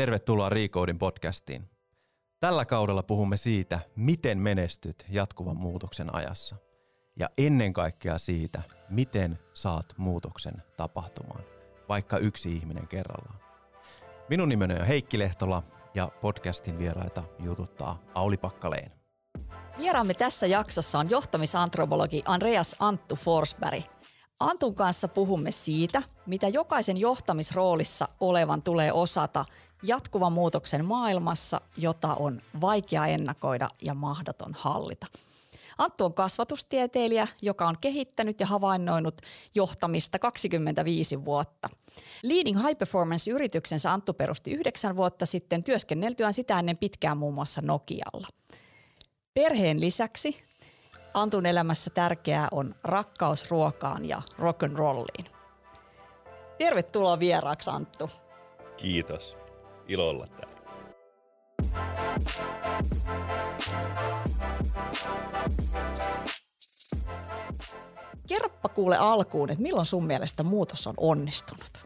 Tervetuloa Recodin podcastiin. Tällä kaudella puhumme siitä, miten menestyt jatkuvan muutoksen ajassa. Ja ennen kaikkea siitä, miten saat muutoksen tapahtumaan, vaikka yksi ihminen kerrallaan. Minun nimeni on Heikki Lehtola ja podcastin vieraita jututtaa Auli Pakkaleen. Vieraamme tässä jaksossa on johtamisantropologi Andreas Anttu Forsberg. Antun kanssa puhumme siitä, mitä jokaisen johtamisroolissa olevan tulee osata jatkuvan muutoksen maailmassa, jota on vaikea ennakoida ja mahdoton hallita. Anttu on kasvatustieteilijä, joka on kehittänyt ja havainnoinut johtamista 25 vuotta. Leading High Performance-yrityksensä Anttu perusti yhdeksän vuotta sitten työskenneltyään sitä ennen pitkään muun muassa Nokialla. Perheen lisäksi Antun elämässä tärkeää on rakkaus ruokaan ja rock and rolliin. Tervetuloa vieraaksi Anttu. Kiitos. Ilo olla täällä. Kerropa kuule alkuun, että milloin sun mielestä muutos on onnistunut?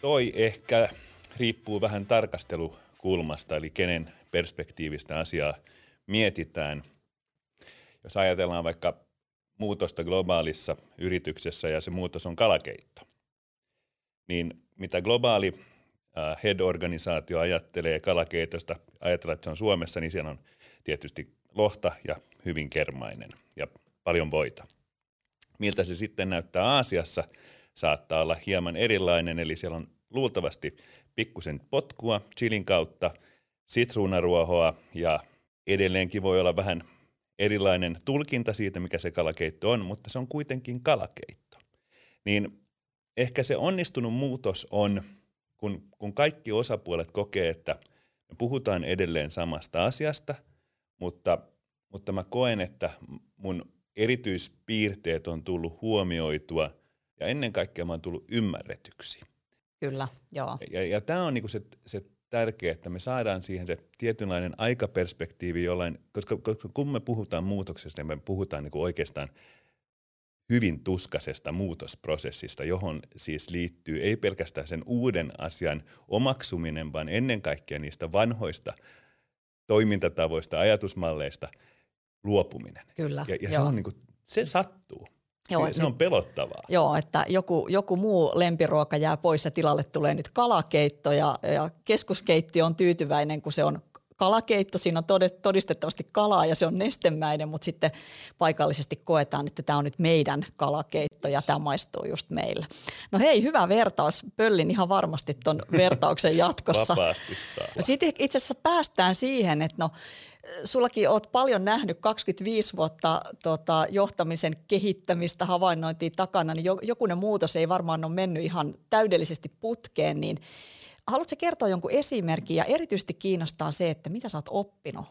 Toi ehkä riippuu vähän tarkastelukulmasta, eli kenen perspektiivistä asiaa mietitään. Jos ajatellaan vaikka muutosta globaalissa yrityksessä ja se muutos on kalakeitto, niin mitä globaali head-organisaatio ajattelee kalakeitosta, ajatellaan, että se on Suomessa, niin siellä on tietysti lohta ja hyvin kermainen ja paljon voita. Miltä se sitten näyttää Aasiassa, saattaa olla hieman erilainen, eli siellä on luultavasti pikkusen potkua chilin kautta, sitruunaruohoa ja edelleenkin voi olla vähän erilainen tulkinta siitä, mikä se kalakeitto on, mutta se on kuitenkin kalakeitto. Niin ehkä se onnistunut muutos on, kun, kun kaikki osapuolet kokee, että me puhutaan edelleen samasta asiasta, mutta, mutta mä koen, että mun erityispiirteet on tullut huomioitua ja ennen kaikkea mä oon tullut ymmärretyksi. Kyllä, joo. Ja, ja tämä on niinku se, se tärkeää, että me saadaan siihen se tietynlainen aikaperspektiivi jollain, koska, koska kun me puhutaan muutoksesta, niin me puhutaan niinku oikeastaan hyvin tuskasesta muutosprosessista, johon siis liittyy ei pelkästään sen uuden asian omaksuminen, vaan ennen kaikkea niistä vanhoista toimintatavoista, ajatusmalleista luopuminen. Kyllä, Ja, ja se, on niinku, se sattuu. Joo, se, se on pelottavaa. Joo, että joku, joku muu lempiruoka jää pois ja tilalle tulee nyt kalakeitto ja, ja keskuskeittiö on tyytyväinen, kun se on kalakeitto, siinä on todistettavasti kalaa ja se on nestemäinen, mutta sitten paikallisesti koetaan, että tämä on nyt meidän kalakeitto ja tämä maistuu just meillä. No hei, hyvä vertaus. Pöllin ihan varmasti tuon vertauksen jatkossa. Vapaasti saa. No sitten itse asiassa päästään siihen, että no sullakin oot paljon nähnyt 25 vuotta tota, johtamisen kehittämistä, havainnointia takana, niin jokunen muutos ei varmaan ole mennyt ihan täydellisesti putkeen, niin haluatko kertoa jonkun esimerkin ja erityisesti kiinnostaa se, että mitä sä oot oppinut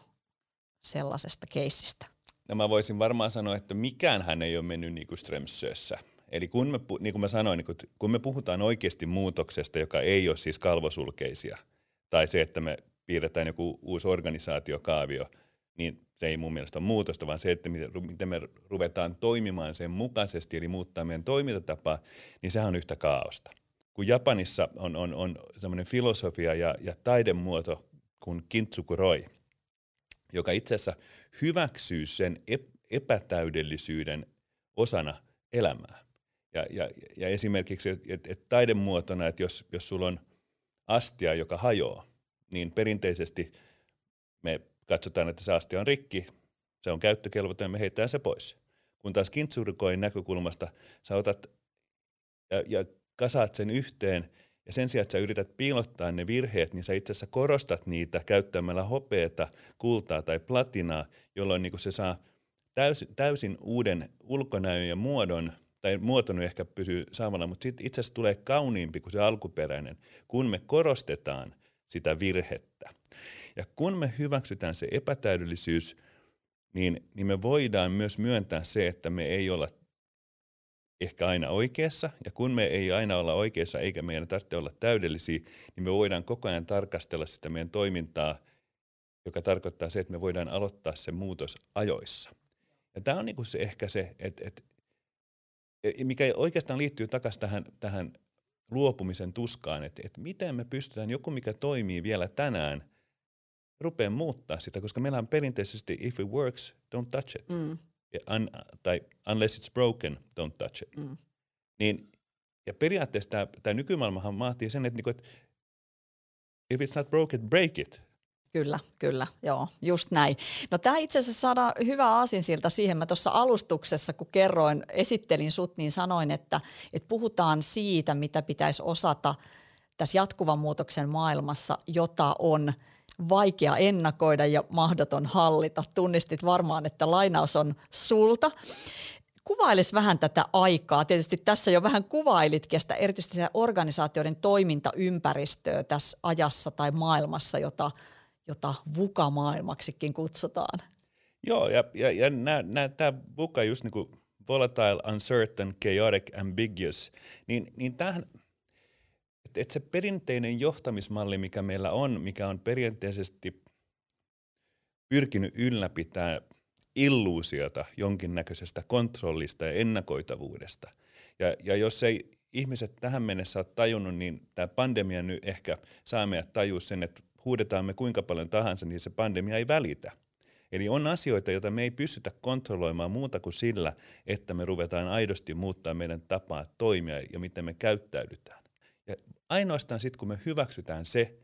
sellaisesta keissistä? No mä voisin varmaan sanoa, että mikään hän ei ole mennyt niin kuin Strömsössä. Eli kun me, niin kuin mä sanoin, niin kun me puhutaan oikeasti muutoksesta, joka ei ole siis kalvosulkeisia, tai se, että me piirretään joku uusi organisaatiokaavio, niin se ei mun mielestä ole muutosta, vaan se, että miten me ruvetaan toimimaan sen mukaisesti, eli muuttaa meidän toimintatapaa, niin sehän on yhtä kaaosta. Kun Japanissa on, on, on semmoinen filosofia ja, ja taidemuoto kuin kintsukuroi, joka itse asiassa hyväksyy sen epätäydellisyyden osana elämää. Ja, ja, ja esimerkiksi että et taidemuotona, että jos, jos sulla on astia, joka hajoaa, niin perinteisesti me katsotaan, että se astia on rikki, se on käyttökelvoton ja me heitetään se pois. Kun taas kintsurikoin näkökulmasta sä otat ja, ja kasaat sen yhteen ja sen sijaan, että sä yrität piilottaa ne virheet, niin sä itse asiassa korostat niitä käyttämällä hopeeta, kultaa tai platinaa, jolloin niin se saa täysin, täysin uuden ulkonäön ja muodon, tai muotoinen ehkä pysyy samalla, mutta sitten itse asiassa tulee kauniimpi kuin se alkuperäinen, kun me korostetaan sitä virhettä. Ja kun me hyväksytään se epätäydellisyys, niin, niin me voidaan myös myöntää se, että me ei olla ehkä aina oikeassa, ja kun me ei aina olla oikeassa eikä meidän tarvitse olla täydellisiä, niin me voidaan koko ajan tarkastella sitä meidän toimintaa, joka tarkoittaa se, että me voidaan aloittaa se muutos ajoissa. Ja tämä on niinku se ehkä se, että, että mikä oikeastaan liittyy takaisin tähän, tähän luopumisen tuskaan, että, että miten me pystytään joku, mikä toimii vielä tänään, rupeaa muuttaa sitä, koska meillä on perinteisesti if it works, don't touch it. Mm. Un, tai unless it's broken, don't touch it. Mm. Niin, ja periaatteessa tämä, tämä nykymaailmahan vaatii sen, että, niinku, että if it's not broken, break it. Kyllä, kyllä, joo, just näin. No tämä itse asiassa saadaan hyvä aasinsilta siihen. Mä tuossa alustuksessa, kun kerroin, esittelin sut, niin sanoin, että, että puhutaan siitä, mitä pitäisi osata tässä jatkuvan muutoksen maailmassa, jota on vaikea ennakoida ja mahdoton hallita. Tunnistit varmaan, että lainaus on sulta. Kuvailis vähän tätä aikaa. Tietysti tässä jo vähän kuvailitkin sitä erityisesti sitä organisaatioiden toimintaympäristöä tässä ajassa tai maailmassa, jota – jota VUCA-maailmaksikin kutsutaan. Joo, ja, ja, ja tämä VUCA just niin kuin volatile, uncertain, chaotic, ambiguous, niin, niin tämähän, että et se perinteinen johtamismalli, mikä meillä on, mikä on perinteisesti pyrkinyt ylläpitää illuusiota jonkinnäköisestä kontrollista ja ennakoitavuudesta. Ja, ja jos ei ihmiset tähän mennessä ole tajunnut, niin tämä pandemia nyt ehkä saa meidät tajua sen, että huudetaan me kuinka paljon tahansa, niin se pandemia ei välitä. Eli on asioita, joita me ei pystytä kontrolloimaan muuta kuin sillä, että me ruvetaan aidosti muuttaa meidän tapaa toimia ja miten me käyttäydytään. Ja ainoastaan sitten, kun me hyväksytään se,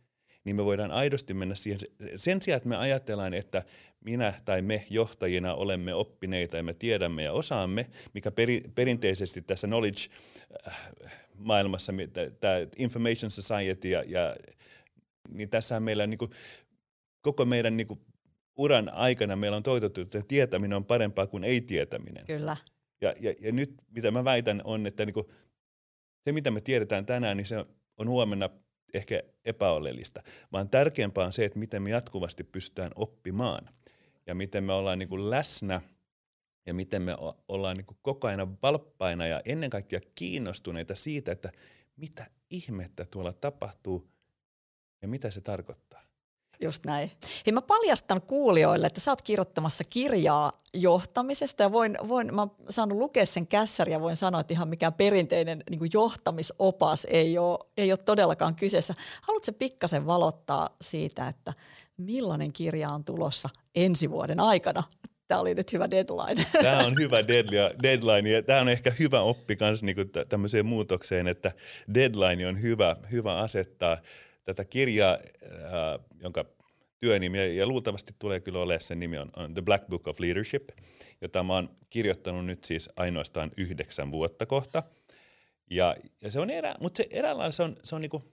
niin me voidaan aidosti mennä siihen. Sen sijaan, että me ajatellaan, että minä tai me johtajina olemme oppineita ja me tiedämme ja osaamme, mikä peri, perinteisesti tässä knowledge-maailmassa, tämä information society ja, ja niin tässä meillä niin kuin, koko meidän niin kuin, uran aikana meillä on toitottu, että tietäminen on parempaa kuin ei-tietäminen. Kyllä. Ja, ja, ja nyt mitä mä väitän on, että niin kuin, se mitä me tiedetään tänään, niin se on huomenna ehkä epäolellista, vaan tärkeämpää on se, että miten me jatkuvasti pystytään oppimaan ja miten me ollaan niin kuin läsnä ja miten me ollaan niin kuin koko ajan valppaina ja ennen kaikkea kiinnostuneita siitä, että mitä ihmettä tuolla tapahtuu ja mitä se tarkoittaa. Just näin. Hei, mä paljastan kuulijoille, että sä oot kirjoittamassa kirjaa johtamisesta ja voin, voin, mä oon saanut lukea sen kässäri ja voin sanoa, että ihan mikään perinteinen niin johtamisopas ei ole, ei ole todellakaan kyseessä. Haluatko pikkasen valottaa siitä, että millainen kirja on tulossa ensi vuoden aikana? Tämä oli nyt hyvä deadline. Tämä on hyvä deadline ja tämä on ehkä hyvä oppi myös niin tämmöiseen muutokseen, että deadline on hyvä, hyvä asettaa – tätä kirjaa, äh, jonka työnimi, ja luultavasti tulee kyllä olemaan sen nimi, on, on The Black Book of Leadership, jota mä oon kirjoittanut nyt siis ainoastaan yhdeksän vuotta kohta. Ja, ja se on erä, mutta se eräänlailla se on, se on, niinku,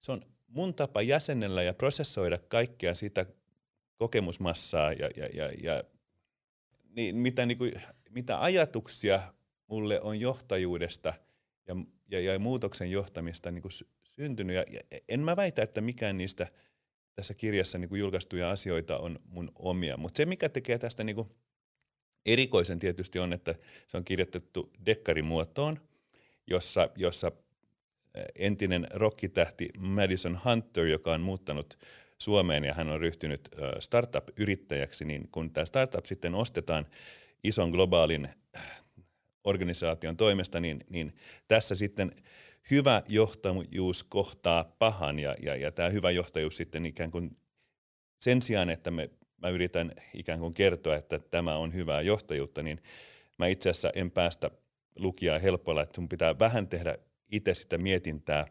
se on mun tapa jäsennellä ja prosessoida kaikkea sitä kokemusmassaa ja, ja, ja, ja niin, mitä, niinku, mitä ajatuksia mulle on johtajuudesta ja, ja, ja muutoksen johtamista niinku syntynyt. Ja en mä väitä, että mikään niistä tässä kirjassa niin kuin julkaistuja asioita on mun omia, mutta se mikä tekee tästä niin kuin erikoisen tietysti on, että se on kirjoitettu dekkarimuotoon, jossa, jossa entinen rokkitähti Madison Hunter, joka on muuttanut Suomeen ja hän on ryhtynyt startup-yrittäjäksi, niin kun tämä startup sitten ostetaan ison globaalin organisaation toimesta, niin, niin tässä sitten hyvä johtajuus kohtaa pahan ja, ja, ja tämä hyvä johtajuus sitten ikään kuin sen sijaan, että me, mä yritän ikään kuin kertoa, että tämä on hyvää johtajuutta, niin mä itse asiassa en päästä lukijaa helpolla, että sun pitää vähän tehdä itse sitä mietintää.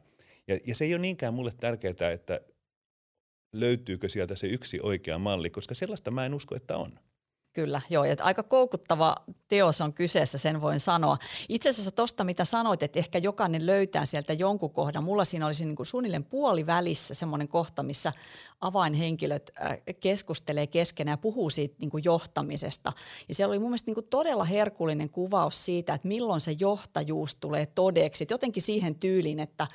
Ja, ja se ei ole niinkään mulle tärkeää, että löytyykö sieltä se yksi oikea malli, koska sellaista mä en usko, että on. Kyllä, joo. Että aika koukuttava teos on kyseessä, sen voin sanoa. Itse asiassa tuosta, mitä sanoit, että ehkä jokainen löytää sieltä jonkun kohdan. Mulla siinä olisi niin kuin suunnilleen puoli välissä semmoinen kohta, missä avainhenkilöt keskustelee keskenään ja puhuu siitä niin kuin johtamisesta. Ja siellä oli mun mielestä niin kuin todella herkullinen kuvaus siitä, että milloin se johtajuus tulee todeksi. Et jotenkin siihen tyyliin, että,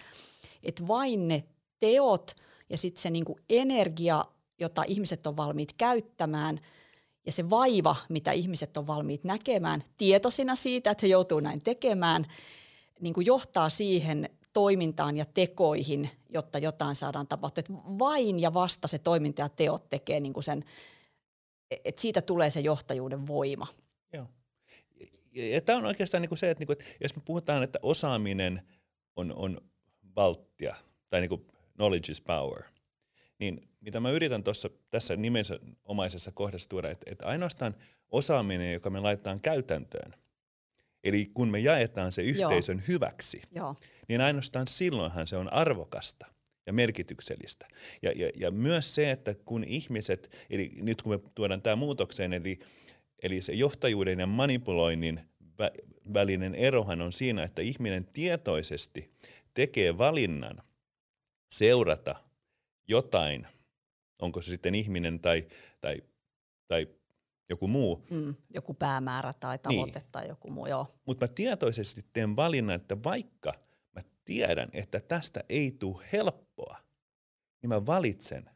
että vain ne teot ja sitten se niin kuin energia, jota ihmiset on valmiit käyttämään – ja se vaiva, mitä ihmiset on valmiit näkemään, tietoisina siitä, että he joutuu näin tekemään, niin kuin johtaa siihen toimintaan ja tekoihin, jotta jotain saadaan tapahtua. Että vain ja vasta se toiminta ja teot tekee niin kuin sen, että siitä tulee se johtajuuden voima. Joo. Ja tämä on oikeastaan niin kuin se, että, niin kuin, että jos me puhutaan, että osaaminen on, on valttia, tai niin kuin knowledge is power, niin mitä mä yritän tuossa tässä nimenomaisessa kohdassa tuoda, että, että ainoastaan osaaminen, joka me laitetaan käytäntöön, eli kun me jaetaan se yhteisön Joo. hyväksi, Joo. niin ainoastaan silloinhan se on arvokasta ja merkityksellistä. Ja, ja, ja myös se, että kun ihmiset, eli nyt kun me tuodaan tämä muutokseen, eli, eli se johtajuuden ja manipuloinnin vä- välinen erohan on siinä, että ihminen tietoisesti tekee valinnan seurata jotain, onko se sitten ihminen tai, tai, tai joku muu. Mm, joku päämäärä tai tavoite niin. tai joku muu, joo. Mutta mä tietoisesti teen valinnan, että vaikka mä tiedän, että tästä ei tule helppoa, niin mä valitsen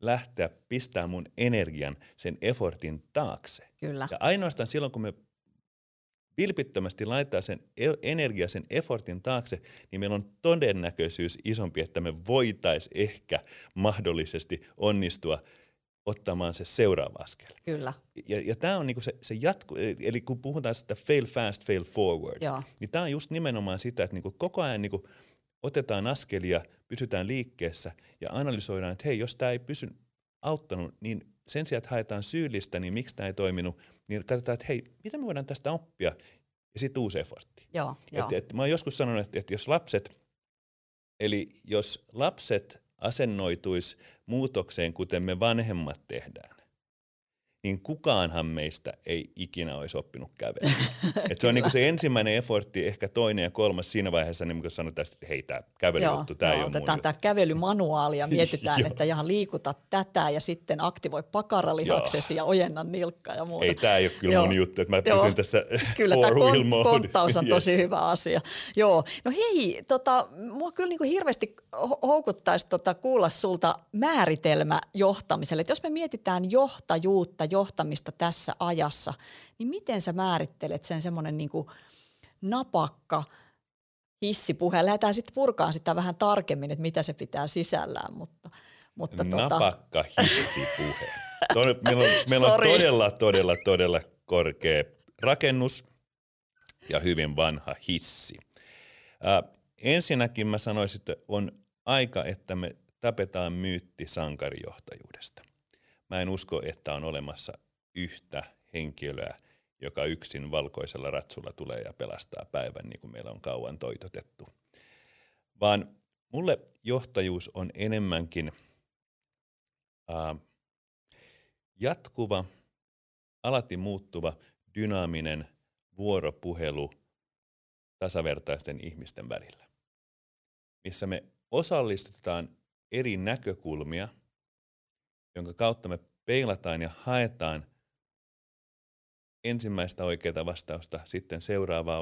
lähteä pistää mun energian sen effortin taakse. Kyllä. Ja ainoastaan silloin, kun me vilpittömästi laittaa sen e-, energia sen effortin taakse, niin meillä on todennäköisyys isompi, että me voitaisiin ehkä mahdollisesti onnistua ottamaan se seuraava askel. Kyllä. Ja, ja tämä on niinku se, se jatku, eli kun puhutaan sitä fail fast, fail forward, Joo. niin tämä on just nimenomaan sitä, että niinku koko ajan niinku otetaan askelia, pysytään liikkeessä ja analysoidaan, että hei, jos tämä ei pysy auttanut, niin sen sijaan, että haetaan syyllistä, niin miksi tämä ei toiminut, niin katsotaan, että hei, mitä me voidaan tästä oppia, ja sitten uusi effortti. Joo, et, et, mä oon joskus sanonut, että, että jos lapset, eli jos lapset asennoituisi muutokseen, kuten me vanhemmat tehdään, niin kukaanhan meistä ei ikinä olisi oppinut kävellä. Et se on niinku se ensimmäinen effortti, ehkä toinen ja kolmas siinä vaiheessa, niin kun sanotaan, että hei, tämä kävelyjuttu, tämä ei ole Otetaan tämä kävelymanuaali ja mietitään, että ihan liikuta tätä ja sitten aktivoi pakaralihaksesi ja ojenna nilkka ja muuta. Ei, tämä ei ole kyllä joo. mun juttu, että mä pysyn tässä Kyllä tämä kon- konttaus on yes. tosi hyvä asia. Joo, no hei, tota, mua kyllä niinku hirveästi houkuttaisi tota kuulla sulta määritelmä johtamiselle. Et jos me mietitään johtajuutta, johtamista tässä ajassa, niin miten sä määrittelet sen semmoinen niin napakka hissipuhe? Lähdetään sitten purkaan sitä vähän tarkemmin, että mitä se pitää sisällään, mutta mutta tota- Napakka tota... hissipuhe. Ton, meillä on, meillä on todella, todella, todella korkea rakennus ja hyvin vanha hissi. Äh, ensinnäkin mä sanoisin, että on aika, että me tapetaan myytti sankarijohtajuudesta. Mä en usko, että on olemassa yhtä henkilöä, joka yksin valkoisella ratsulla tulee ja pelastaa päivän, niin kuin meillä on kauan toitotettu. Vaan mulle johtajuus on enemmänkin äh, jatkuva, alati muuttuva, dynaaminen vuoropuhelu tasavertaisten ihmisten välillä, missä me osallistutaan eri näkökulmia – jonka kautta me peilataan ja haetaan ensimmäistä oikeaa vastausta, sitten seuraavaa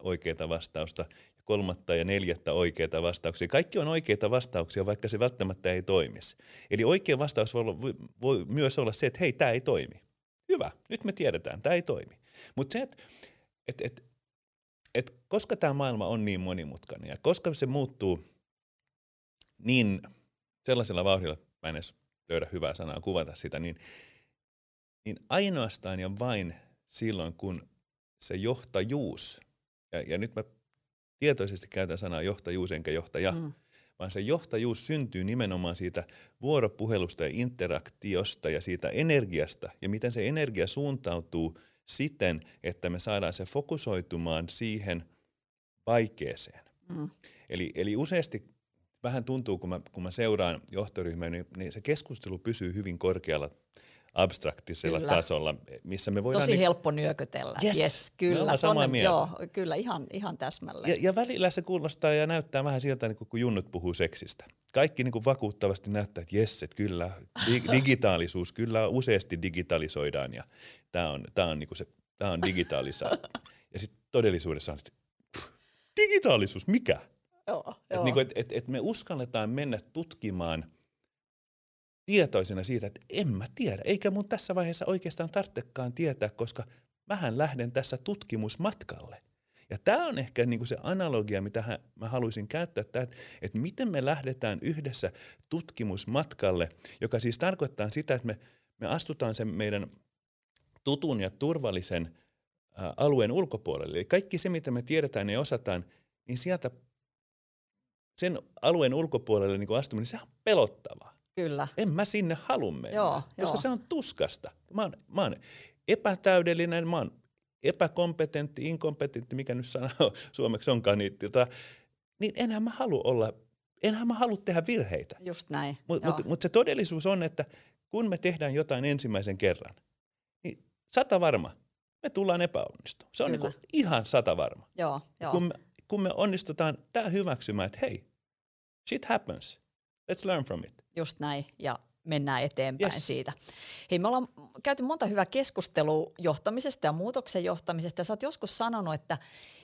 oikeaa vastausta, kolmatta ja neljättä oikeaa vastauksia. Kaikki on oikeita vastauksia, vaikka se välttämättä ei toimisi. Eli oikea vastaus voi, olla, voi myös olla se, että hei, tämä ei toimi. Hyvä, nyt me tiedetään, tämä ei toimi. Mutta se, että et, et, et, koska tämä maailma on niin monimutkainen ja koska se muuttuu niin sellaisella vauhdilla, mä en edes löydä hyvää sanaa kuvata sitä, niin, niin ainoastaan ja vain silloin, kun se johtajuus, ja, ja nyt mä tietoisesti käytän sanaa johtajuus enkä johtaja, mm. vaan se johtajuus syntyy nimenomaan siitä vuoropuhelusta ja interaktiosta ja siitä energiasta, ja miten se energia suuntautuu siten, että me saadaan se fokusoitumaan siihen vaikeeseen. Mm. Eli, eli useasti vähän tuntuu, kun mä, kun mä seuraan johtoryhmää, niin, niin se keskustelu pysyy hyvin korkealla abstraktisella kyllä. tasolla, missä me voidaan... Tosi niin... helppo nyökytellä. Yes, yes kyllä. samaa Tonne, mieltä. Joo, kyllä ihan, ihan täsmälleen. Ja, ja välillä se kuulostaa ja näyttää vähän siltä, niin kun junnut puhuu seksistä. Kaikki niin kuin vakuuttavasti näyttää, että jes, että kyllä, digitaalisuus, kyllä useasti digitalisoidaan ja tämä on, tää on, niin kuin se, tää on digitaalisaatio. ja sitten todellisuudessa on, että digitaalisuus, mikä? Joo, että niin et, et, et me uskalletaan mennä tutkimaan tietoisena siitä, että en mä tiedä, eikä mun tässä vaiheessa oikeastaan tarvitsekaan tietää, koska mähän lähden tässä tutkimusmatkalle. Ja tämä on ehkä niin se analogia, mitä mä haluaisin käyttää, että, että miten me lähdetään yhdessä tutkimusmatkalle, joka siis tarkoittaa sitä, että me, me astutaan sen meidän tutun ja turvallisen alueen ulkopuolelle. Eli kaikki se, mitä me tiedetään ja osataan, niin sieltä sen alueen ulkopuolelle niin astuminen, sehän on pelottavaa. Kyllä. En mä sinne halua mennä, Joo, koska joo. se on tuskasta. Mä oon, mä oon epätäydellinen, mä oon epäkompetentti, inkompetentti, mikä nyt sana suomeksi onkaan, niin, tota, niin enhän mä halua olla, enhän mä halua tehdä virheitä. Just näin. Mutta mut, mut se todellisuus on, että kun me tehdään jotain ensimmäisen kerran, niin sata varma, me tullaan epäonnistumaan. Se on Kyllä. niinku ihan sata varma. Joo, joo. Kun me, kun me onnistutaan tämä hyväksymään, että hei, shit happens, let's learn from it. Just näin, ja mennään eteenpäin Yes. siitä. Hei, me ollaan käyty monta hyvää keskustelua johtamisesta ja muutoksen johtamisesta, ja sä oot joskus sanonut, että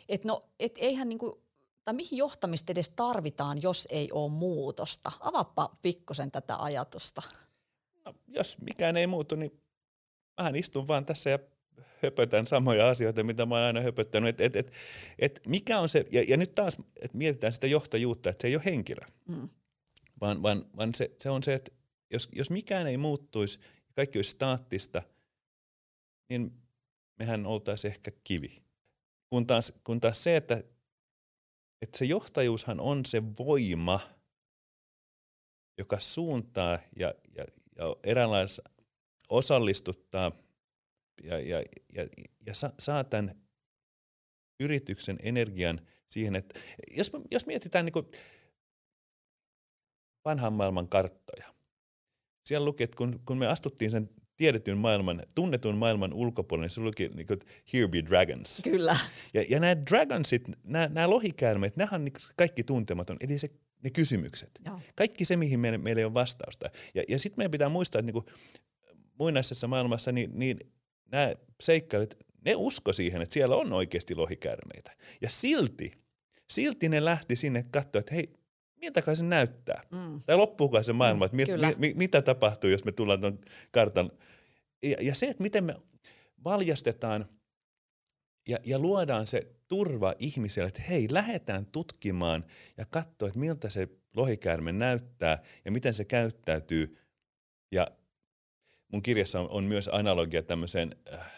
et no, et eihän niinku, tai mihin johtamista edes tarvitaan, jos ei ole muutosta. Avaappa pikkusen tätä ajatusta. No, jos mikään ei muutu, niin mähän istun vaan tässä ja höpötän samoja asioita, mitä mä oon aina höpöttänyt. Et, et, et, et mikä on se, ja, ja nyt taas et mietitään sitä johtajuutta, että se ei ole henkilö, Mm. vaan, vaan, vaan se, se on se, että jos, jos mikään ei muuttuisi ja kaikki olisi staattista, niin mehän oltaisiin ehkä kivi. Kun taas, kun taas se, että, että se johtajuushan on se voima, joka suuntaa ja, ja, ja eräänlaisessa osallistuttaa ja, ja, ja, ja sa, saa tämän yrityksen energian siihen, että jos, jos mietitään niin vanhan maailman karttoja, siellä luki, että kun, kun me astuttiin sen tiedetyn maailman, tunnetun maailman ulkopuolelle, niin se luki niin kuin, here be dragons. Kyllä. Ja, ja nämä dragonsit, nämä, nämä lohikäärmeet, nämä on niin kaikki tuntematon, eli se, ne kysymykset. Joo. Kaikki se, mihin meillä, meillä ei ole vastausta. Ja, ja sitten meidän pitää muistaa, että niin muinaisessa maailmassa niin, niin nämä seikkailijat, ne usko siihen, että siellä on oikeasti lohikäärmeitä. Ja silti, silti ne lähti sinne katsoa, että hei, miltä kai se näyttää? Mm. Tai loppuuko se maailma, että mi, kyllä. mi, mi, mitä tapahtuu, jos me tullaan tuon kartan. Ja, ja se, että miten me valjastetaan ja, ja luodaan se turva ihmiselle, että hei, lähdetään tutkimaan ja katsoa, että miltä se lohikäärme näyttää ja miten se käyttäytyy. Ja mun kirjassa on, on myös analogia tämmöiseen äh,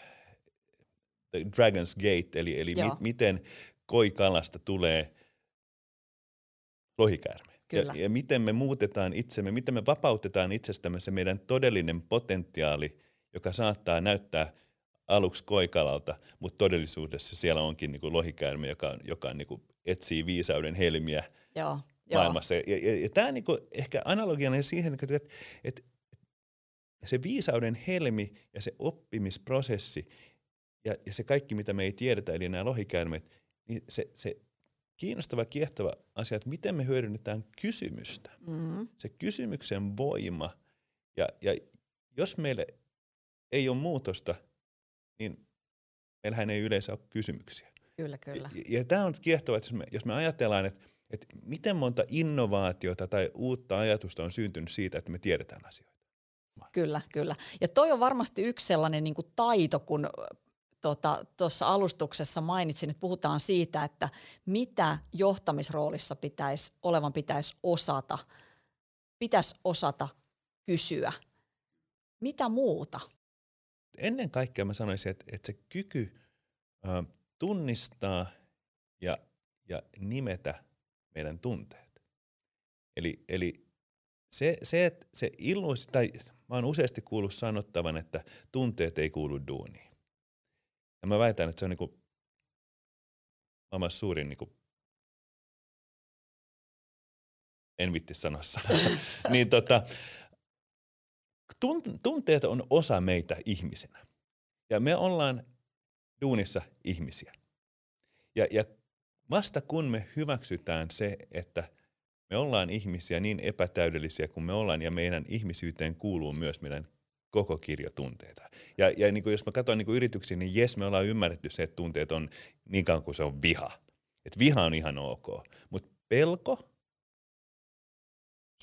Dragon's Gate, eli, eli Joo. mit, miten koikalasta tulee lohikäärme. Kyllä. Ja, ja miten me muutetaan itsemme, miten me vapautetaan itsestämme se meidän todellinen potentiaali, joka saattaa näyttää aluksi koikalalta, mutta todellisuudessa siellä onkin niin kuin lohikäärme, joka, joka niin kuin etsii viisauden helmiä Joo. Joo. maailmassa. Ja, ja, ja tämä niin ehkä analogiana siihen, että, että se viisauden helmi ja se oppimisprosessi ja, ja se kaikki, mitä me ei tiedetä, eli nämä lohikäärmeet, niin se, se kiinnostava, kiehtova asia, että miten me hyödynnetään kysymystä. Mm. Se kysymyksen voima. Ja, ja jos meille ei ole muutosta, niin meillähän ei yleensä ole kysymyksiä. Kyllä, kyllä. Ja, ja tämä on kiehtova, että jos me, jos me ajatellaan, että, että miten monta innovaatiota tai uutta ajatusta on syntynyt siitä, että me tiedetään asioita. Kyllä, kyllä. Ja toi on varmasti yksi sellainen niin kuin taito, kun tuossa tota, alustuksessa mainitsin, että puhutaan siitä, että mitä johtamisroolissa pitäisi, olevan pitäisi osata. Pitäisi osata kysyä. Mitä muuta? Ennen kaikkea mä sanoisin, että, että se kyky ä, tunnistaa ja, ja nimetä meidän tunteet. Eli, eli se, se, että se illuisi, tai mä oon useasti kuullut sanottavan, että tunteet ei kuulu duuniin. Ja mä väitän, että se on niinku maailman suurin, niinku, en vitti sanoa sanaa, niin tota, tun- tunteet on osa meitä ihmisenä. Ja me ollaan duunissa ihmisiä. Ja, ja vasta kun me hyväksytään se, että me ollaan ihmisiä niin epätäydellisiä kuin me ollaan, ja meidän ihmisyyteen kuuluu myös meidän koko kirjo tunteita. Ja, ja niin kuin jos mä katson niin yrityksiä, niin jes, me ollaan ymmärretty se, että tunteet on niin kauan kuin se on viha. Että viha on ihan ok. Mutta pelko,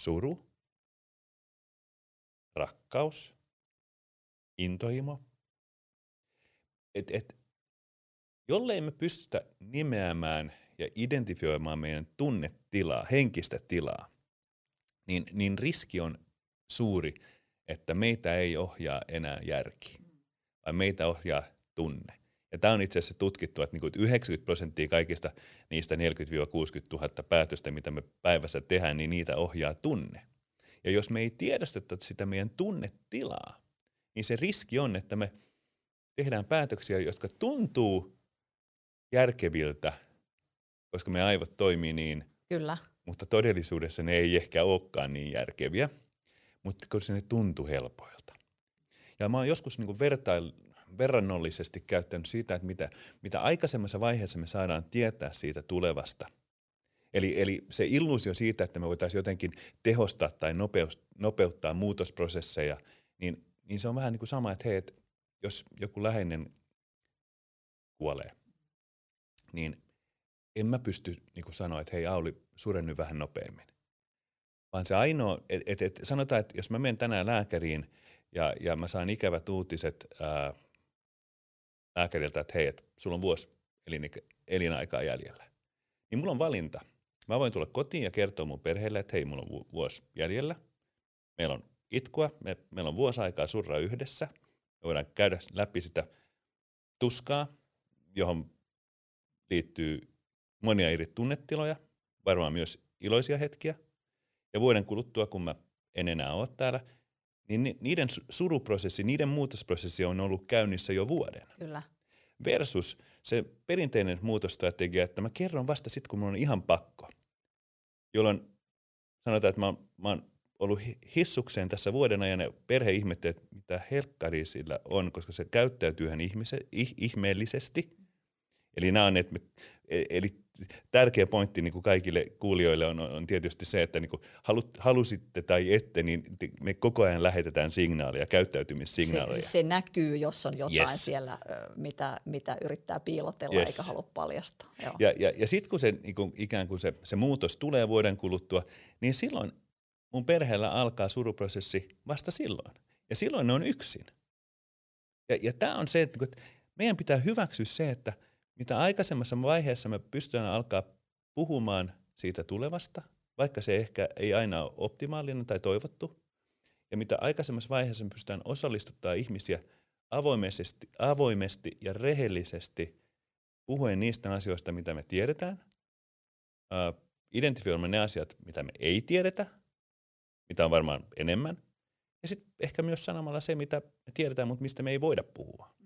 suru, rakkaus, intohimo. Et, et, jollei me pystytä nimeämään ja identifioimaan meidän tunnetilaa, henkistä tilaa, niin, niin riski on suuri, että meitä ei ohjaa enää järki, vaan meitä ohjaa tunne. Ja tämä on itse asiassa tutkittu, että niin 90 prosenttia kaikista niistä 40-60 000 päätöstä, mitä me päivässä tehdään, niin niitä ohjaa tunne. Ja jos me ei tiedosteta sitä meidän tunnetilaa, niin se riski on, että me tehdään päätöksiä, jotka tuntuu järkeviltä, koska me aivot toimii niin. Kyllä. Mutta todellisuudessa ne ei ehkä olekaan niin järkeviä, mutta koska ne tuntuu helpoilta. Ja mä oon joskus niin vertail, verrannollisesti käyttänyt sitä, että mitä, mitä aikaisemmassa vaiheessa me saadaan tietää siitä tulevasta. Eli, eli se illuusio siitä, että me voitaisiin jotenkin tehostaa tai nopeuttaa muutosprosesseja, niin, niin se on vähän niin kuin sama, että hei, että jos joku läheinen kuolee, niin en mä pysty niin sanoa, että hei Auli, suren nyt vähän nopeammin. Vaan se ainoa, että et, et, sanotaan, että jos mä menen tänään lääkäriin ja, ja mä saan ikävät uutiset ää, lääkäriltä, että hei, että sulla on vuosi elinaikaa jäljellä, niin mulla on valinta. Mä voin tulla kotiin ja kertoa mun perheelle, että hei, mulla on vuosi jäljellä. Meillä on itkua, me, meillä on vuosi aikaa surra yhdessä. Me voidaan käydä läpi sitä tuskaa, johon liittyy monia eri tunnetiloja, varmaan myös iloisia hetkiä. Ja vuoden kuluttua, kun mä en enää ole täällä, niin niiden suruprosessi, niiden muutosprosessi on ollut käynnissä jo vuoden. Kyllä. Versus se perinteinen muutosstrategia, että mä kerron vasta sitten, kun mulla on ihan pakko. Jolloin sanotaan, että mä, mä oon ollut hissukseen tässä vuoden ajan ja perhe ihmettelee, että mitä helkkari sillä on, koska se käyttäytyy ihan ihmeellisesti. Eli nämä on, että me, e, eli tärkeä pointti niin kuin kaikille kuulijoille on, on tietysti se, että niin kuin halut, halusitte tai ette, niin me koko ajan lähetetään signaaleja, käyttäytymissignaaleja. Se, se näkyy, jos on jotain yes. siellä, mitä, mitä yrittää piilotella yes. eikä halua paljastaa. Joo. Ja, ja, ja sitten kun se niin kuin, ikään kuin se, se muutos tulee vuoden kuluttua, niin silloin mun perheellä alkaa suruprosessi vasta silloin. Ja silloin ne on yksin. Ja, ja tämä on se, että meidän pitää hyväksyä se, että – mitä aikaisemmassa vaiheessa me pystytään alkaa puhumaan siitä tulevasta, vaikka se ehkä ei aina ole optimaalinen tai toivottu, ja mitä aikaisemmassa vaiheessa me pystytään osallistuttaa ihmisiä avoimesti, avoimesti ja rehellisesti puhuen niistä asioista, mitä me tiedetään, identifioimaan ne asiat, mitä me ei tiedetä, mitä on varmaan enemmän, ja sitten ehkä myös sanomalla se, mitä me tiedetään, mutta mistä me ei voida puhua.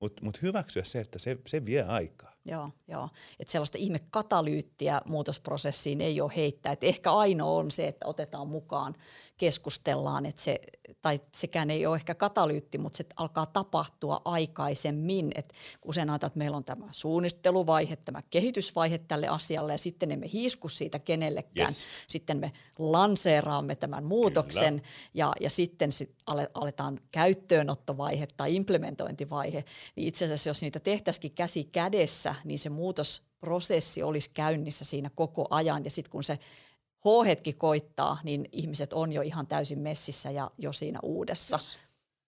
Mutta mut hyväksyä se, että se, se vie aikaa. Joo, joo. Että sellaista ihme katalyyttiä muutosprosessiin ei ole heittää. Et ehkä ainoa on se, että otetaan mukaan, keskustellaan, että se, tai sekään ei ole ehkä katalyytti, mutta se alkaa tapahtua aikaisemmin. Et usein ajatellaan, että meillä on tämä suunnitteluvaihe, tämä kehitysvaihe tälle asialle ja sitten emme hiisku siitä kenellekään. Yes. Sitten me lanseeraamme tämän muutoksen ja, ja sitten sit aletaan käyttöönottovaihe tai implementointivaihe. Niin itse asiassa jos niitä tehtäisikin käsi kädessä, niin se muutosprosessi olisi käynnissä siinä koko ajan. Ja sitten kun se H-hetki koittaa, niin ihmiset on jo ihan täysin messissä ja jo siinä uudessa. Yes.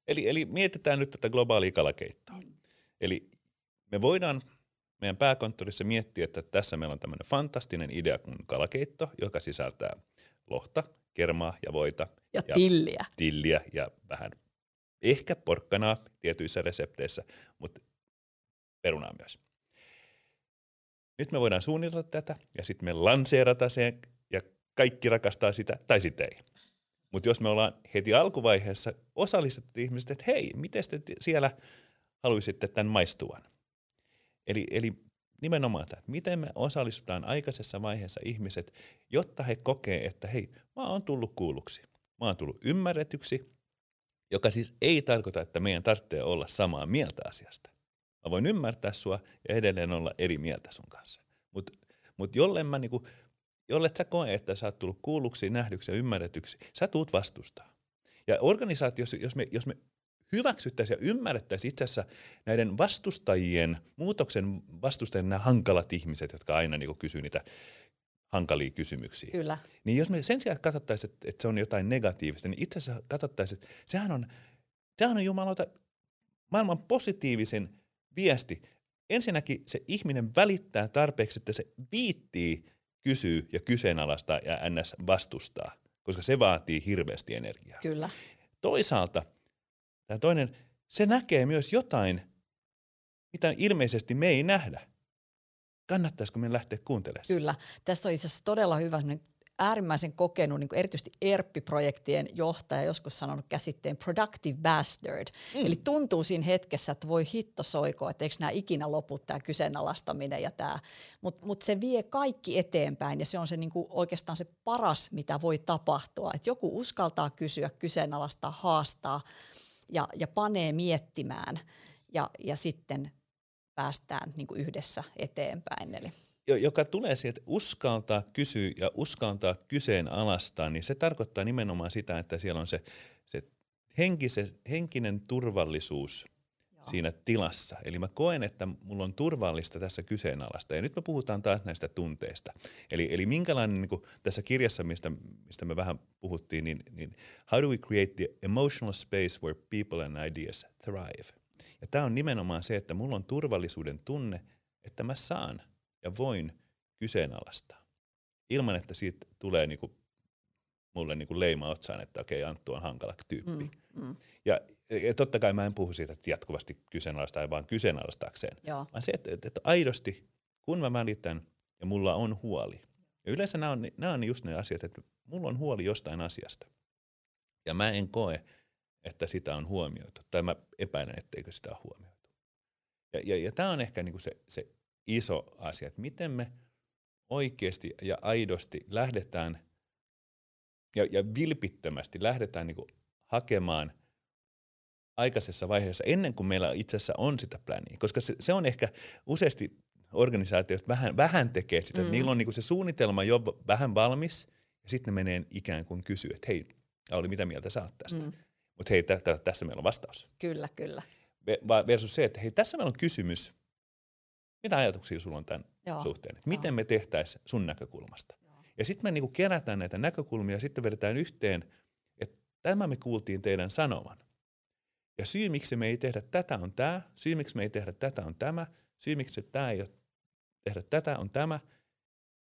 Eli, eli mietitään nyt tätä globaalia kalakeittoa. Mm. Eli me voidaan meidän pääkonttorissa miettiä, että tässä meillä on tämmöinen fantastinen idea kuin kalakeitto, joka sisältää lohta, kermaa ja voita. Ja, ja tilliä. Tilliä ja vähän ehkä porkkanaa tietyissä resepteissä, mutta perunaa myös. Nyt me voidaan suunnitella tätä ja sitten me lanseerata se ja kaikki rakastaa sitä tai sitten ei. Mutta jos me ollaan heti alkuvaiheessa osallistuttu ihmiset, että hei, miten te siellä haluaisitte tämän maistuvan? Eli, eli nimenomaan tämä, miten me osallistutaan aikaisessa vaiheessa ihmiset, jotta he kokee, että hei, mä oon tullut kuulluksi, mä oon tullut ymmärretyksi, joka siis ei tarkoita, että meidän tarvitsee olla samaa mieltä asiasta. Mä voin ymmärtää sua ja edelleen olla eri mieltä sun kanssa. Mutta mut jolle mä niinku, jollet sä koe, että sä oot tullut kuulluksi, nähdyksi ja ymmärretyksi, sä tuut vastustaa. Ja organisaatiossa, jos me, jos me hyväksyttäisiin ja ymmärrettäisiin itse asiassa näiden vastustajien, muutoksen vastustajien nämä hankalat ihmiset, jotka aina niin kysyy niitä hankalia kysymyksiä. Kyllä. Niin jos me sen sijaan katsottaisiin, että, että se on jotain negatiivista, niin itse asiassa katsottaisiin, että sehän on, sehän on Jumalalta maailman positiivisin viesti. Ensinnäkin se ihminen välittää tarpeeksi, että se viittii kysyy ja kyseenalaistaa ja ns. vastustaa, koska se vaatii hirveästi energiaa. Kyllä. Toisaalta tämä toinen, se näkee myös jotain mitä ilmeisesti me ei nähdä. Kannattaisiko me lähteä kuuntelemaan? Kyllä. Tästä on itse asiassa todella hyvä äärimmäisen kokenut, niin erityisesti ERPPI-projektien johtaja joskus sanonut käsitteen productive bastard. Mm. Eli tuntuu siinä hetkessä, että voi hitto soiko, että eikö nämä ikinä lopu tämä kyseenalaistaminen ja tämä. Mutta mut se vie kaikki eteenpäin ja se on se niin kuin oikeastaan se paras, mitä voi tapahtua. Että joku uskaltaa kysyä, kyseenalaistaa, haastaa ja, ja panee miettimään ja, ja sitten päästään niin kuin yhdessä eteenpäin. Eli joka tulee siitä, että uskaltaa kysyä ja uskaltaa kyseenalaistaa, niin se tarkoittaa nimenomaan sitä, että siellä on se, se henkise, henkinen turvallisuus Joo. siinä tilassa. Eli mä koen, että mulla on turvallista tässä kyseenalaista. Ja nyt me puhutaan taas näistä tunteista. Eli, eli minkälainen niin kuin tässä kirjassa, mistä, mistä me vähän puhuttiin, niin, niin how do we create the emotional space where people and ideas thrive? Ja tämä on nimenomaan se, että mulla on turvallisuuden tunne, että mä saan – ja voin kyseenalaistaa. Ilman, että siitä tulee niinku mulle niinku leima otsaan, että okei, Anttu on hankala tyyppi. Mm, mm. Ja, ja totta kai mä en puhu siitä, että jatkuvasti kyseenalaistaa vaan kyseenalaistaakseen, Joo. vaan se, että, että aidosti, kun mä välitän ja mulla on huoli. Ja yleensä nämä on, nämä on just ne asiat, että mulla on huoli jostain asiasta. Ja mä en koe, että sitä on huomioitu. Tai mä epäilen, etteikö sitä ole huomioitu. Ja, ja, ja tämä on ehkä niinku se, se iso asia, että miten me oikeasti ja aidosti lähdetään ja, ja vilpittömästi lähdetään niin hakemaan aikaisessa vaiheessa, ennen kuin meillä itse asiassa on sitä pläniä. Koska se, se on ehkä useasti organisaatioista vähän, vähän tekee sitä, mm. että niillä on niin se suunnitelma jo vähän valmis, ja sitten ne menee ikään kuin kysyä, että hei, oli mitä mieltä sä oot tästä. Mm. Mutta hei, t- tässä meillä on vastaus. Kyllä, kyllä. Versus se, että hei, tässä meillä on kysymys, mitä ajatuksia sulla on tämän Joo. suhteen? Että miten me tehtäisiin sun näkökulmasta? Joo. Ja sitten me niinku kerätään näitä näkökulmia ja sitten vedetään yhteen, että tämä me kuultiin teidän sanoman. Ja syy, miksi me ei tehdä tätä, on tämä. Syy, miksi me ei tehdä tätä, on tämä. Syy, miksi tämä ei tehdä tätä, on tämä.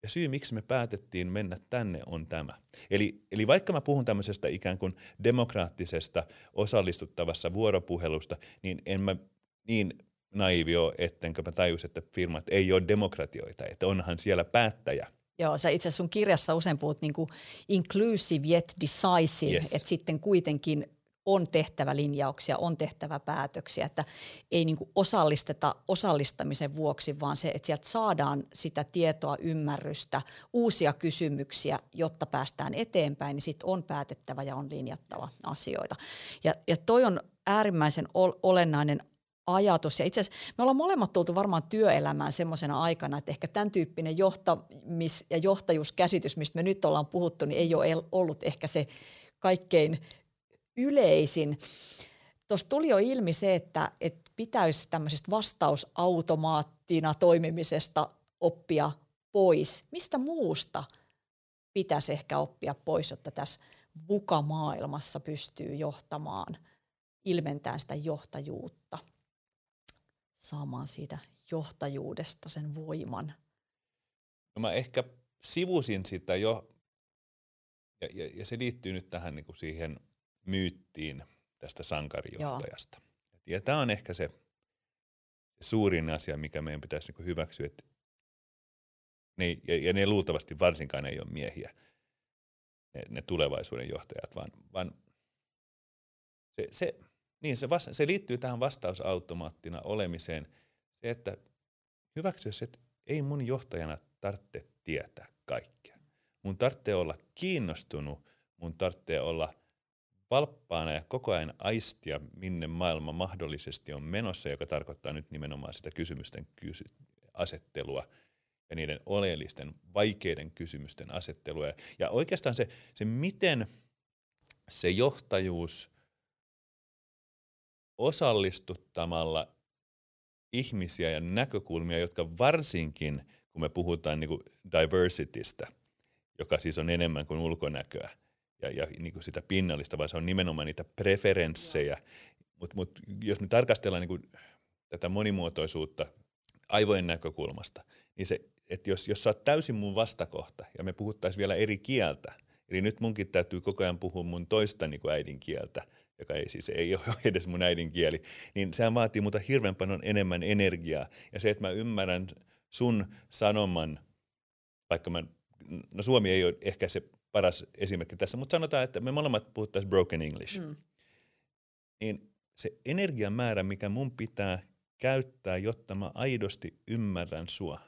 Ja syy, miksi me päätettiin mennä tänne, on tämä. Eli, eli vaikka mä puhun tämmöisestä ikään kuin demokraattisesta, osallistuttavassa vuoropuhelusta, niin en mä niin naivio, ettenkö mä tajus, että firmat ei ole demokratioita, että onhan siellä päättäjä. Joo, sä itse sun kirjassa usein puhut niin kuin inclusive yet decisive, yes. että sitten kuitenkin on tehtävä linjauksia, on tehtävä päätöksiä, että ei niin osallisteta osallistamisen vuoksi, vaan se, että sieltä saadaan sitä tietoa, ymmärrystä, uusia kysymyksiä, jotta päästään eteenpäin, niin sitten on päätettävä ja on linjattava asioita. Ja, ja toi on äärimmäisen olennainen ajatus. Ja itse asiassa me ollaan molemmat tultu varmaan työelämään semmoisena aikana, että ehkä tämän tyyppinen johtamis- ja johtajuuskäsitys, mistä me nyt ollaan puhuttu, niin ei ole ollut ehkä se kaikkein yleisin. Tuossa tuli jo ilmi se, että, että pitäisi tämmöisestä vastausautomaattina toimimisesta oppia pois. Mistä muusta pitäisi ehkä oppia pois, jotta tässä VUKA-maailmassa pystyy johtamaan, ilmentää sitä johtajuutta? Saamaan siitä johtajuudesta sen voiman? No mä ehkä sivusin sitä jo, ja, ja, ja se liittyy nyt tähän niin kuin siihen myyttiin tästä sankarijohtajasta. Joo. Ja tämä on ehkä se, se suurin asia, mikä meidän pitäisi niin hyväksyä, että ne, ja, ja ne luultavasti varsinkaan ei ole miehiä, ne, ne tulevaisuuden johtajat, vaan, vaan se, se, niin, se, vasta, se liittyy tähän vastausautomaattina olemiseen. Se, että hyväksyä se, että ei mun johtajana tarvitse tietää kaikkea. Mun tarvitsee olla kiinnostunut, mun tarvitsee olla valppaana ja koko ajan aistia, minne maailma mahdollisesti on menossa, joka tarkoittaa nyt nimenomaan sitä kysymysten kysy- asettelua ja niiden oleellisten, vaikeiden kysymysten asettelua. Ja oikeastaan se, se miten se johtajuus – osallistuttamalla ihmisiä ja näkökulmia, jotka varsinkin, kun me puhutaan niin kuin diversitystä, joka siis on enemmän kuin ulkonäköä ja, ja niin kuin sitä pinnallista, vaan se on nimenomaan niitä preferenssejä. Mutta mut, jos me tarkastellaan niin kuin tätä monimuotoisuutta aivojen näkökulmasta, niin se, että jos, jos sä oot täysin mun vastakohta ja me puhuttaisiin vielä eri kieltä, Eli nyt munkin täytyy koko ajan puhua mun toista niin kuin äidinkieltä, joka ei siis ei ole edes mun äidinkieli, niin sehän vaatii muuta hirveän paljon enemmän energiaa. Ja se, että mä ymmärrän sun sanoman, vaikka mä, no suomi ei ole ehkä se paras esimerkki tässä, mutta sanotaan, että me molemmat puhuttaisiin broken English. Mm. Niin se energian määrä, mikä mun pitää käyttää, jotta mä aidosti ymmärrän sua.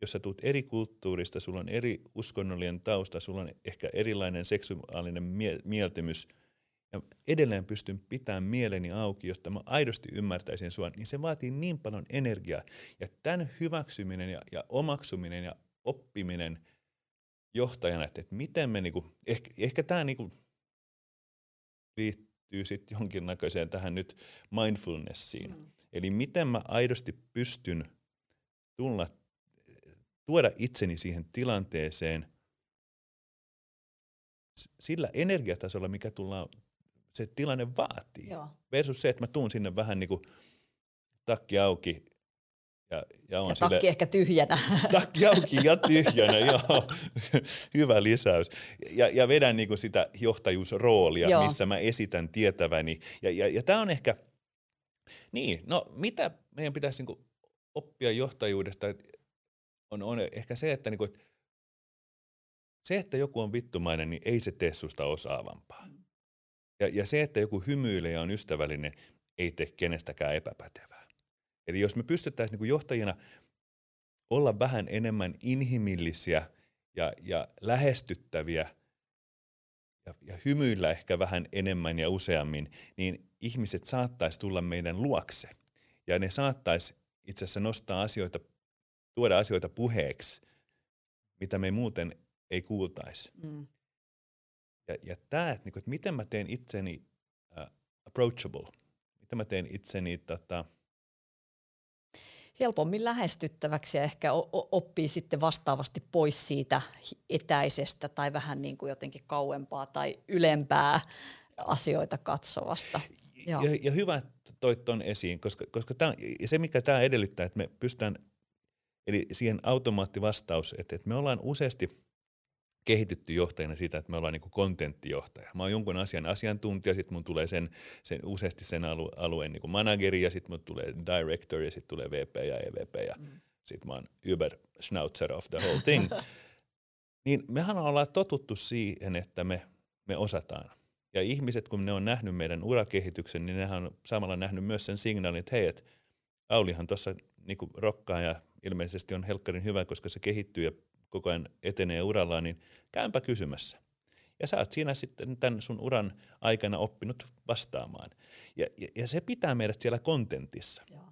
Jos sä tulet eri kulttuurista, sulla on eri uskonnollinen tausta, sulla on ehkä erilainen seksuaalinen mie- mieltymys, ja edelleen pystyn pitämään mieleni auki, jotta mä aidosti ymmärtäisin sua, niin se vaatii niin paljon energiaa. Ja tämän hyväksyminen ja, ja omaksuminen ja oppiminen johtajana, että, että miten me, niinku, ehkä, ehkä tämä niinku liittyy sitten jonkinnäköiseen tähän nyt mindfulnessiin. Mm. Eli miten mä aidosti pystyn tulla, tuoda itseni siihen tilanteeseen sillä energiatasolla, mikä tullaan, se tilanne vaatii. Joo. Versus se, että mä tuun sinne vähän niin kuin takki auki ja, ja, on ja takki sille, ehkä tyhjänä. Takki auki ja tyhjänä, joo. Hyvä lisäys. Ja, ja vedän niin kuin sitä johtajuusroolia, joo. missä mä esitän tietäväni. Ja, ja, ja tämä on ehkä, niin, no mitä meidän pitäisi niin kuin oppia johtajuudesta, on, on ehkä se, että, niin kuin, se, että joku on vittumainen, niin ei se tee susta osaavampaa. Ja, ja se, että joku hymyilee ja on ystävällinen, ei tee kenestäkään epäpätevää. Eli jos me pystyttäisiin niin johtajina olla vähän enemmän inhimillisiä ja, ja lähestyttäviä ja, ja hymyillä ehkä vähän enemmän ja useammin, niin ihmiset saattaisi tulla meidän luokse. Ja ne saattaisi itse asiassa nostaa asioita, tuoda asioita puheeksi, mitä me muuten ei kuultaisi. Mm. Ja, ja tämä, että, niin kuin, että miten mä teen itseni uh, approachable, miten mä teen itseni tota, helpommin lähestyttäväksi ja ehkä oppii sitten vastaavasti pois siitä etäisestä tai vähän niin kuin jotenkin kauempaa tai ylempää asioita katsovasta. Ja, ja hyvä, että toit ton esiin, koska, koska tämä, ja se mikä tämä edellyttää, että me pystytään, eli siihen automaattivastaus, että, että me ollaan useasti – kehitytty johtajana siitä, että me ollaan niin kontenttijohtaja. Mä oon jonkun asian asiantuntija, sitten mun tulee sen, sen useasti sen alu, alueen niin manageri, ja sitten mun tulee director, ja sitten tulee VP ja EVP, ja mm. sitten mä oon Uber Schnauzer of the whole thing. niin mehän ollaan totuttu siihen, että me, me osataan. Ja ihmiset, kun ne on nähnyt meidän urakehityksen, niin nehän on samalla nähnyt myös sen signaalin, että hei, että Aulihan tuossa niin rokkaa ja ilmeisesti on helkkarin hyvä, koska se kehittyy ja koko ajan etenee urallaan, niin käympä kysymässä. Ja sä oot siinä sitten tämän sun uran aikana oppinut vastaamaan. Ja, ja, ja se pitää meidät siellä kontentissa. Joo.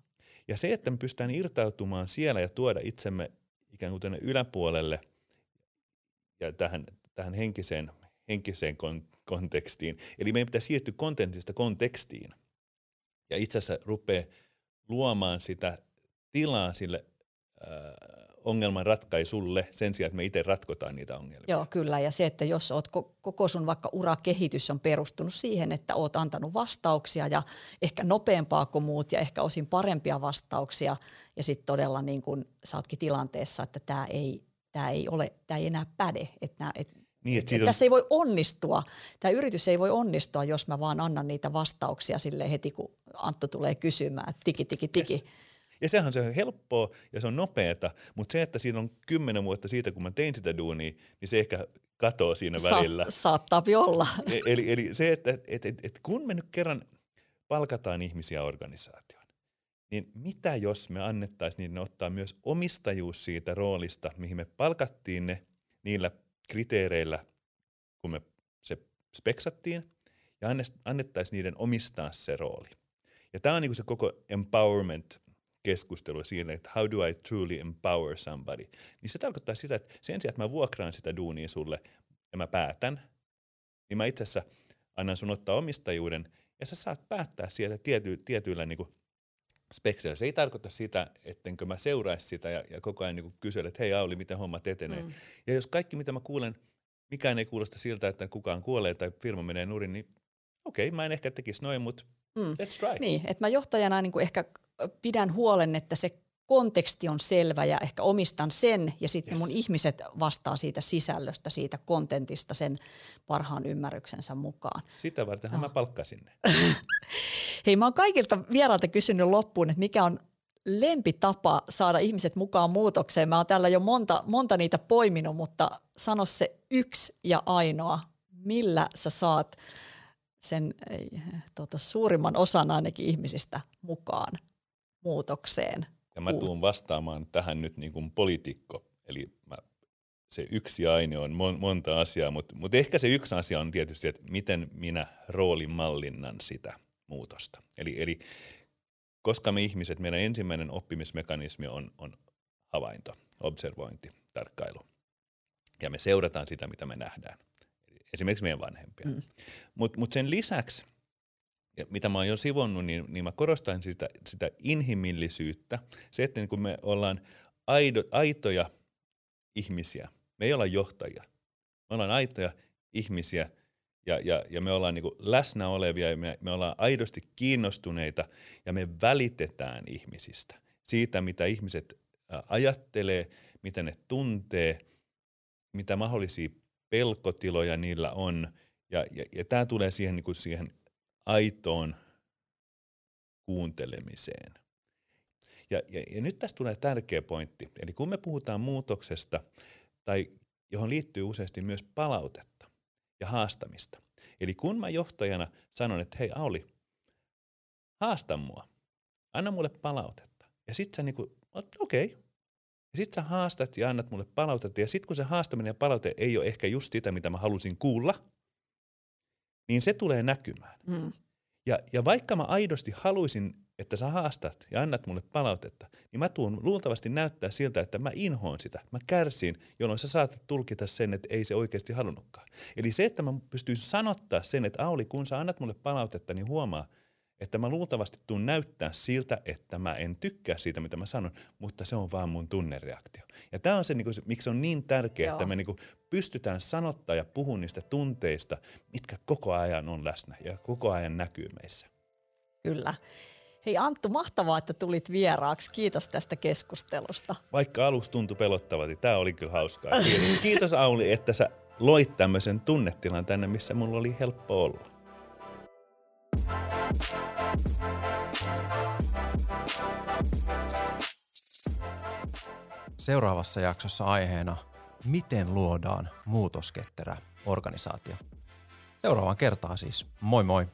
Ja se, että me pystytään irtautumaan siellä ja tuoda itsemme ikään kuin tänne yläpuolelle ja tähän, tähän henkiseen, henkiseen kon, kontekstiin. Eli meidän pitää siirtyä kontentista kontekstiin. Ja itse asiassa rupeaa luomaan sitä tilaa sille äh, ongelman ratkaisulle sen sijaan, että me itse ratkotaan niitä ongelmia. Joo, kyllä. Ja se, että jos oot koko sun vaikka urakehitys on perustunut siihen, että oot antanut vastauksia ja ehkä nopeampaa kuin muut ja ehkä osin parempia vastauksia ja sitten todella niin kun sä ootkin tilanteessa, että tämä ei, tää ei ole, tämä ei enää päde, että nää, et, niin, että on... Tässä ei voi onnistua, tämä yritys ei voi onnistua, jos mä vaan annan niitä vastauksia sille heti, kun Antto tulee kysymään, tiki, tiki, tiki. Yes. Ja sehän se on helppoa ja se on nopeata, mutta se, että siinä on kymmenen vuotta siitä, kun mä tein sitä duunia, niin se ehkä katoo siinä Sa- välillä. Saattaa olla. E- eli, eli se, että et, et, et kun me nyt kerran palkataan ihmisiä organisaatioon, niin mitä jos me annettaisiin niiden ottaa myös omistajuus siitä roolista, mihin me palkattiin ne niillä kriteereillä, kun me se speksattiin, ja annettaisiin niiden omistaa se rooli. Ja tämä on niin se koko empowerment keskustelua siinä, että how do I truly empower somebody, niin se tarkoittaa sitä, että sen sijaan, että mä vuokraan sitä duunia sulle ja mä päätän, niin mä itse asiassa annan sun ottaa omistajuuden ja sä saat päättää sieltä tiety, tietyillä niin spekseillä. Se ei tarkoita sitä, ettenkö mä seuraisi sitä ja, ja koko ajan niin kysele, että hei Auli, miten hommat etenee. Mm. Ja jos kaikki, mitä mä kuulen, mikään ei kuulosta siltä, että kukaan kuolee tai firma menee nurin, niin okei, okay, mä en ehkä tekisi noin, mutta mm. let's try. Niin, että mä johtajana niin kuin ehkä pidän huolen, että se konteksti on selvä ja ehkä omistan sen ja sitten yes. mun ihmiset vastaa siitä sisällöstä, siitä kontentista sen parhaan ymmärryksensä mukaan. Sitä varten no. mä palkkasin ne. Hei, mä oon kaikilta vierailta kysynyt loppuun, että mikä on lempitapa saada ihmiset mukaan muutokseen. Mä oon täällä jo monta, monta niitä poiminut, mutta sano se yksi ja ainoa, millä sä saat sen ei, tota, suurimman osan ainakin ihmisistä mukaan muutokseen. Ja mä tuun vastaamaan tähän nyt niin kuin poliitikko, eli mä, se yksi aine on mon, monta asiaa, mutta, mutta ehkä se yksi asia on tietysti, että miten minä roolimallinnan sitä muutosta. Eli, eli koska me ihmiset, meidän ensimmäinen oppimismekanismi on, on havainto, observointi, tarkkailu. Ja me seurataan sitä, mitä me nähdään. Esimerkiksi meidän vanhempia. Mm. Mutta mut sen lisäksi, ja mitä mä oon jo sivonnut, niin, niin mä korostan sitä, sitä inhimillisyyttä. Se, että niin kun me ollaan aido, aitoja ihmisiä. Me ei olla johtajia. Me ollaan aitoja ihmisiä ja, ja, ja me ollaan niin läsnä olevia ja me, me ollaan aidosti kiinnostuneita ja me välitetään ihmisistä. Siitä, mitä ihmiset ajattelee, mitä ne tuntee, mitä mahdollisia pelkotiloja niillä on. Ja, ja, ja tämä tulee siihen, niin kuin siihen aitoon kuuntelemiseen. Ja, ja, ja nyt tästä tulee tärkeä pointti. Eli kun me puhutaan muutoksesta, tai johon liittyy useasti myös palautetta ja haastamista. Eli kun mä johtajana sanon, että hei Auli, haasta mua, anna mulle palautetta. Ja sit sä niinku, okei, okay. Ja sit sä haastat ja annat mulle palautetta. Ja sit kun se haastaminen ja palaute ei ole ehkä just sitä, mitä mä halusin kuulla, niin se tulee näkymään. Mm. Ja, ja vaikka mä aidosti haluaisin, että sä haastat ja annat mulle palautetta, niin mä tuun luultavasti näyttää siltä, että mä inhoon sitä, mä kärsin, jolloin sä saatat tulkita sen, että ei se oikeasti halunnutkaan. Eli se, että mä pystyn sanottaa sen, että Auli, kun sä annat mulle palautetta, niin huomaa, että mä luultavasti tuun näyttää siltä, että mä en tykkää siitä, mitä mä sanon, mutta se on vaan mun tunnereaktio. Ja tämä on se, niin kuin, miksi on niin tärkeää, Joo. että me niin kuin, pystytään sanottaa ja puhua niistä tunteista, mitkä koko ajan on läsnä ja koko ajan näkyy meissä. Kyllä. Hei Anttu, mahtavaa, että tulit vieraaksi. Kiitos tästä keskustelusta. Vaikka alus tuntui pelottavalta, niin tämä oli kyllä hauskaa. Kiitos, Kiitos Auli, että sä loit tämmöisen tunnetilan tänne, missä mulla oli helppo olla. Seuraavassa jaksossa aiheena, miten luodaan muutosketterä organisaatio. Seuraavaan kertaan siis. Moi moi!